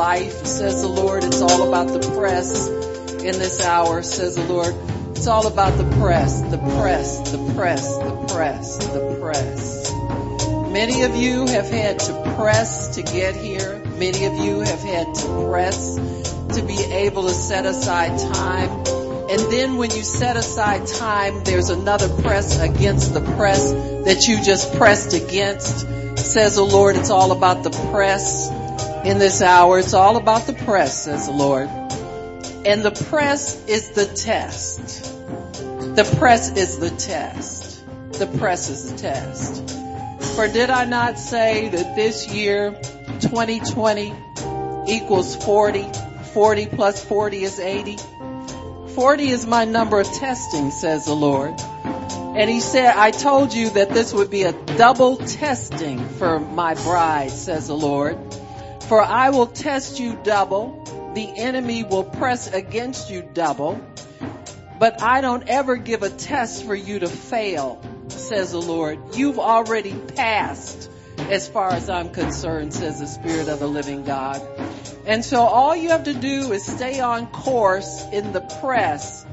life, says the Lord. It's all about the press in this hour, says the Lord. It's all about the press, the press, the press, the press, the press. Many of you have had to press to get here. Many of you have had to press to be able to set aside time. And then when you set aside time, there's another press against the press that you just pressed against. Says the Lord, it's all about the press in this hour. It's all about the press, says the Lord. And the press is the test. The press is the test. The press is the test. For did I not say that this year, 2020 equals 40? 40 plus 40 is 80? 40 is my number of testing, says the Lord. And he said, I told you that this would be a double testing for my bride, says the Lord. For I will test you double. The enemy will press against you double. But I don't ever give a test for you to fail, says the Lord. You've already passed as far as I'm concerned, says the Spirit of the living God. And so all you have to do is stay on course in the press,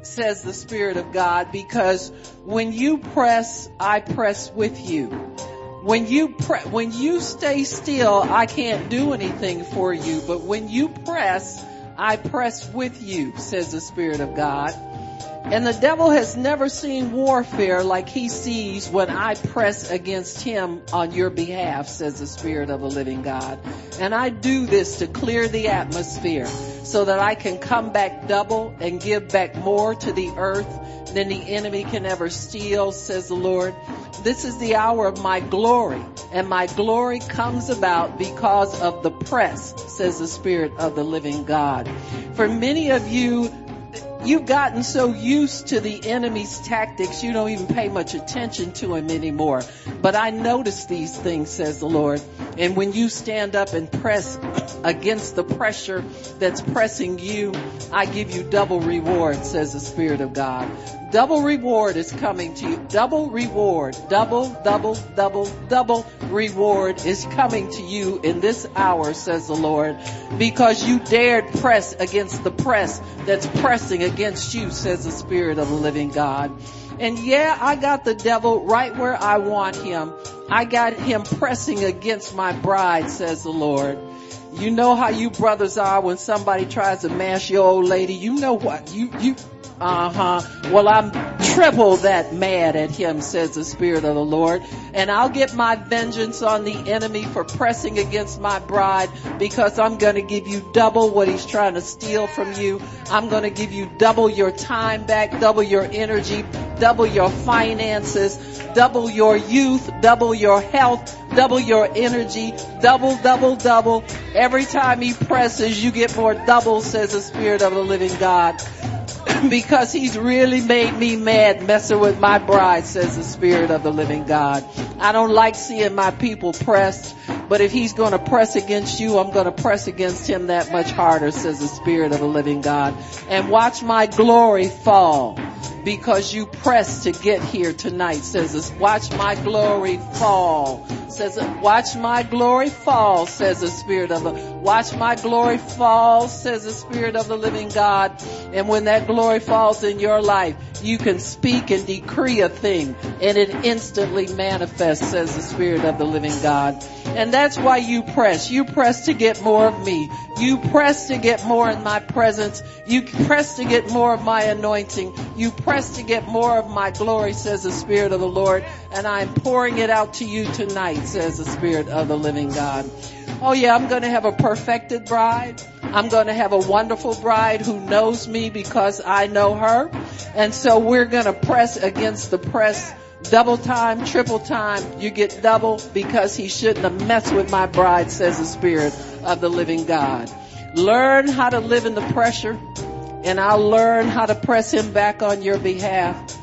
says the Spirit of God, because when you press, I press with you. When you pre- when you stay still, I can't do anything for you, but when you press, I press with you, says the Spirit of God. And the devil has never seen warfare like he sees when I press against him on your behalf, says the Spirit of the living God. And I do this to clear the atmosphere so that I can come back double and give back more to the earth than the enemy can ever steal, says the Lord. This is the hour of my glory and my glory comes about because of the press, says the Spirit of the living God. For many of you, You've gotten so used to the enemy's tactics, you don't even pay much attention to him anymore. But I notice these things, says the Lord. And when you stand up and press against the pressure that's pressing you, I give you double reward, says the Spirit of God. Double reward is coming to you. Double reward, double, double, double, double reward is coming to you in this hour, says the Lord, because you dared press against the press that's pressing against you, says the Spirit of the living God. And yeah, I got the devil right where I want him. I got him pressing against my bride, says the Lord. You know how you brothers are when somebody tries to mash your old lady. You know what? You, you, uh huh. Well, I'm triple that mad at him, says the Spirit of the Lord. And I'll get my vengeance on the enemy for pressing against my bride because I'm going to give you double what he's trying to steal from you. I'm going to give you double your time back, double your energy, double your finances, double your youth, double your health, double your energy, double, double, double. Every time he presses, you get more double, says the Spirit of the living God. because he's really made me mad messing with my bride, says the Spirit of the living God. I don't like seeing my people pressed, but if he's gonna press against you, I'm gonna press against him that much harder, says the Spirit of the living God. And watch my glory fall because you pressed to get here tonight, says this. Watch my glory fall. Says, watch my glory fall, says the Spirit of the, watch my glory fall, says the Spirit of the living God. And when that glory falls in your life, you can speak and decree a thing and it instantly manifests, says the Spirit of the living God. And that's why you press. You press to get more of me. You press to get more in my presence. You press to get more of my anointing. You press to get more of my glory, says the Spirit of the Lord. And I'm pouring it out to you tonight, says the Spirit of the living God. Oh yeah, I'm gonna have a perfected bride. I'm gonna have a wonderful bride who knows me because I know her. And so we're gonna press against the press double time, triple time. You get double because he shouldn't have messed with my bride, says the Spirit of the living God. Learn how to live in the pressure and I'll learn how to press him back on your behalf.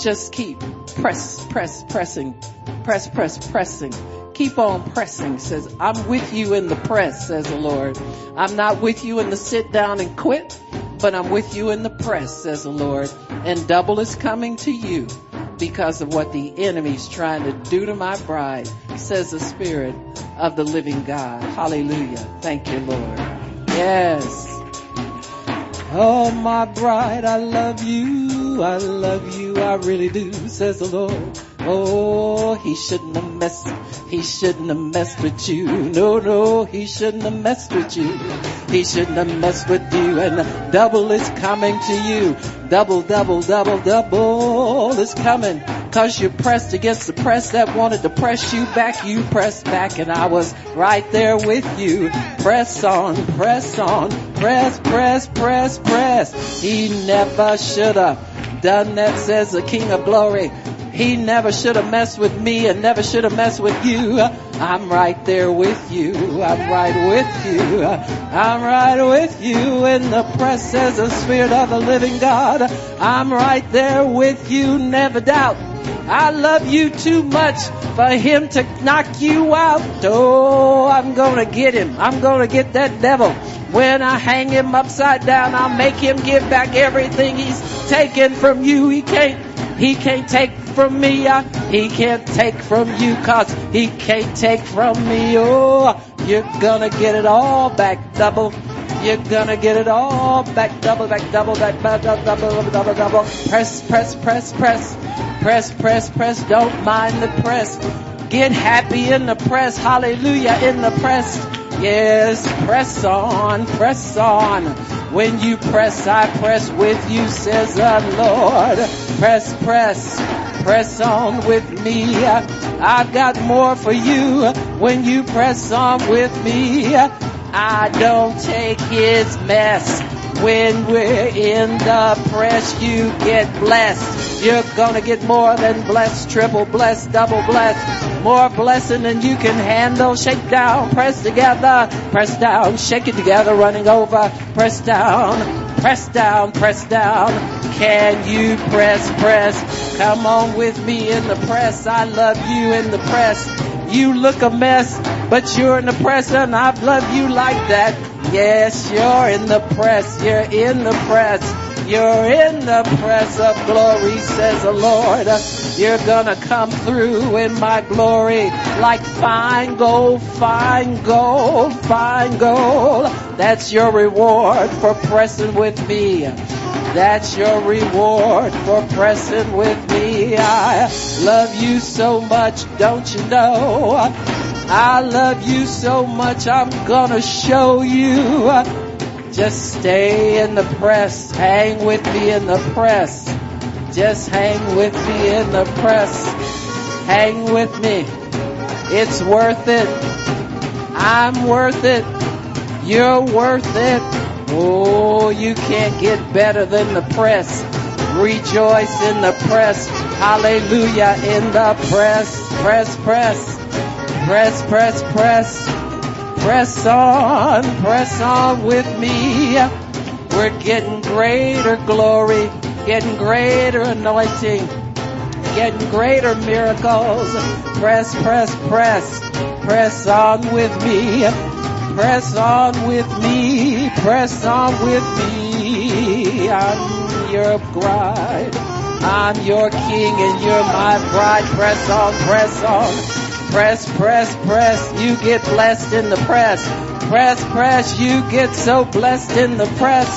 Just keep press, press, pressing, press, press, pressing. Keep on pressing, says, I'm with you in the press, says the Lord. I'm not with you in the sit down and quit, but I'm with you in the press, says the Lord. And double is coming to you because of what the enemy's trying to do to my bride, says the Spirit of the living God. Hallelujah. Thank you, Lord. Yes. Oh, my bride, I love you. I love you. I really do, says the Lord. Oh, he shouldn't have messed, he shouldn't have messed with you. No, no, he shouldn't have messed with you. He shouldn't have messed with you. And double is coming to you. Double, double, double, double is coming. Cause you pressed against the press that wanted to press you back. You pressed back and I was right there with you. Press on, press on, press, press, press, press. He never should have done that, says the King of Glory. He never should have messed with me and never should have messed with you. I'm right there with you. I'm right with you. I'm right with you in the as the Spirit of the living God. I'm right there with you, never doubt. I love you too much for him to knock you out. Oh, I'm gonna get him. I'm gonna get that devil. When I hang him upside down, I'll make him give back everything he's taken from you. He can't he can't take from me. Uh, he can't take from you cause he can't take from me. Oh, you're gonna get it all back double. You're gonna get it all back double, back double, back double, double, double, double. Press, press, press, press. Press, press, press. Don't mind the press. Get happy in the press. Hallelujah in the press. Yes, press on, press on. When you press, I press with you, says the Lord. Press, press, press on with me. I've got more for you when you press on with me. I don't take his mess. When we're in the press, you get blessed. You're gonna get more than blessed, triple blessed, double blessed. More blessing than you can handle. Shake down, press together, press down, shake it together, running over, press down, press down, press down. Can you press, press? Come on with me in the press. I love you in the press. You look a mess, but you're in the press and I love you like that. Yes, you're in the press. You're in the press. You're in the press of glory, says the Lord. You're gonna come through in my glory like fine gold, fine gold, fine gold. That's your reward for pressing with me. That's your reward for pressing with me. I love you so much, don't you know? I love you so much, I'm gonna show you. Just stay in the press. Hang with me in the press. Just hang with me in the press. Hang with me. It's worth it. I'm worth it. You're worth it. Oh, you can't get better than the press. Rejoice in the press. Hallelujah in the press. Press, press. Press, press, press. Press on, press on with me. We're getting greater glory, getting greater anointing, getting greater miracles. Press, press, press. Press on with me. Press on with me. Press on with me. I'm your bride. I'm your king and you're my bride. Press on, press on. Press, press, press. You get blessed in the press. Press, press. You get so blessed in the press.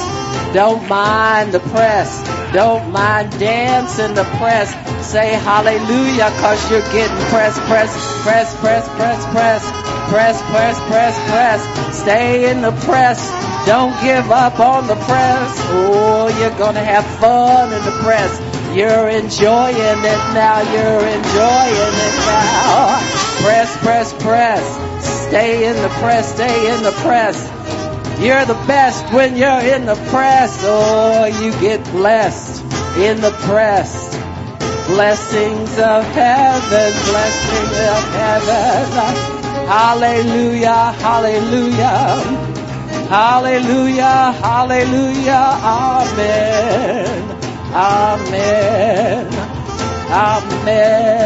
Don't mind the press. Don't mind dancing the press. Say hallelujah cause you're getting press, press, press, press, press, press, press, press, press, press. Stay in the press. Don't give up on the press. Oh, you're gonna have fun in the press. You're enjoying it now. You're enjoying it now. Press, press, press. Stay in the press. Stay in the press. You're the best when you're in the press. Oh, you get blessed in the press. Blessings of heaven, blessings of heaven. Hallelujah, hallelujah. Hallelujah, hallelujah, amen, amen, amen.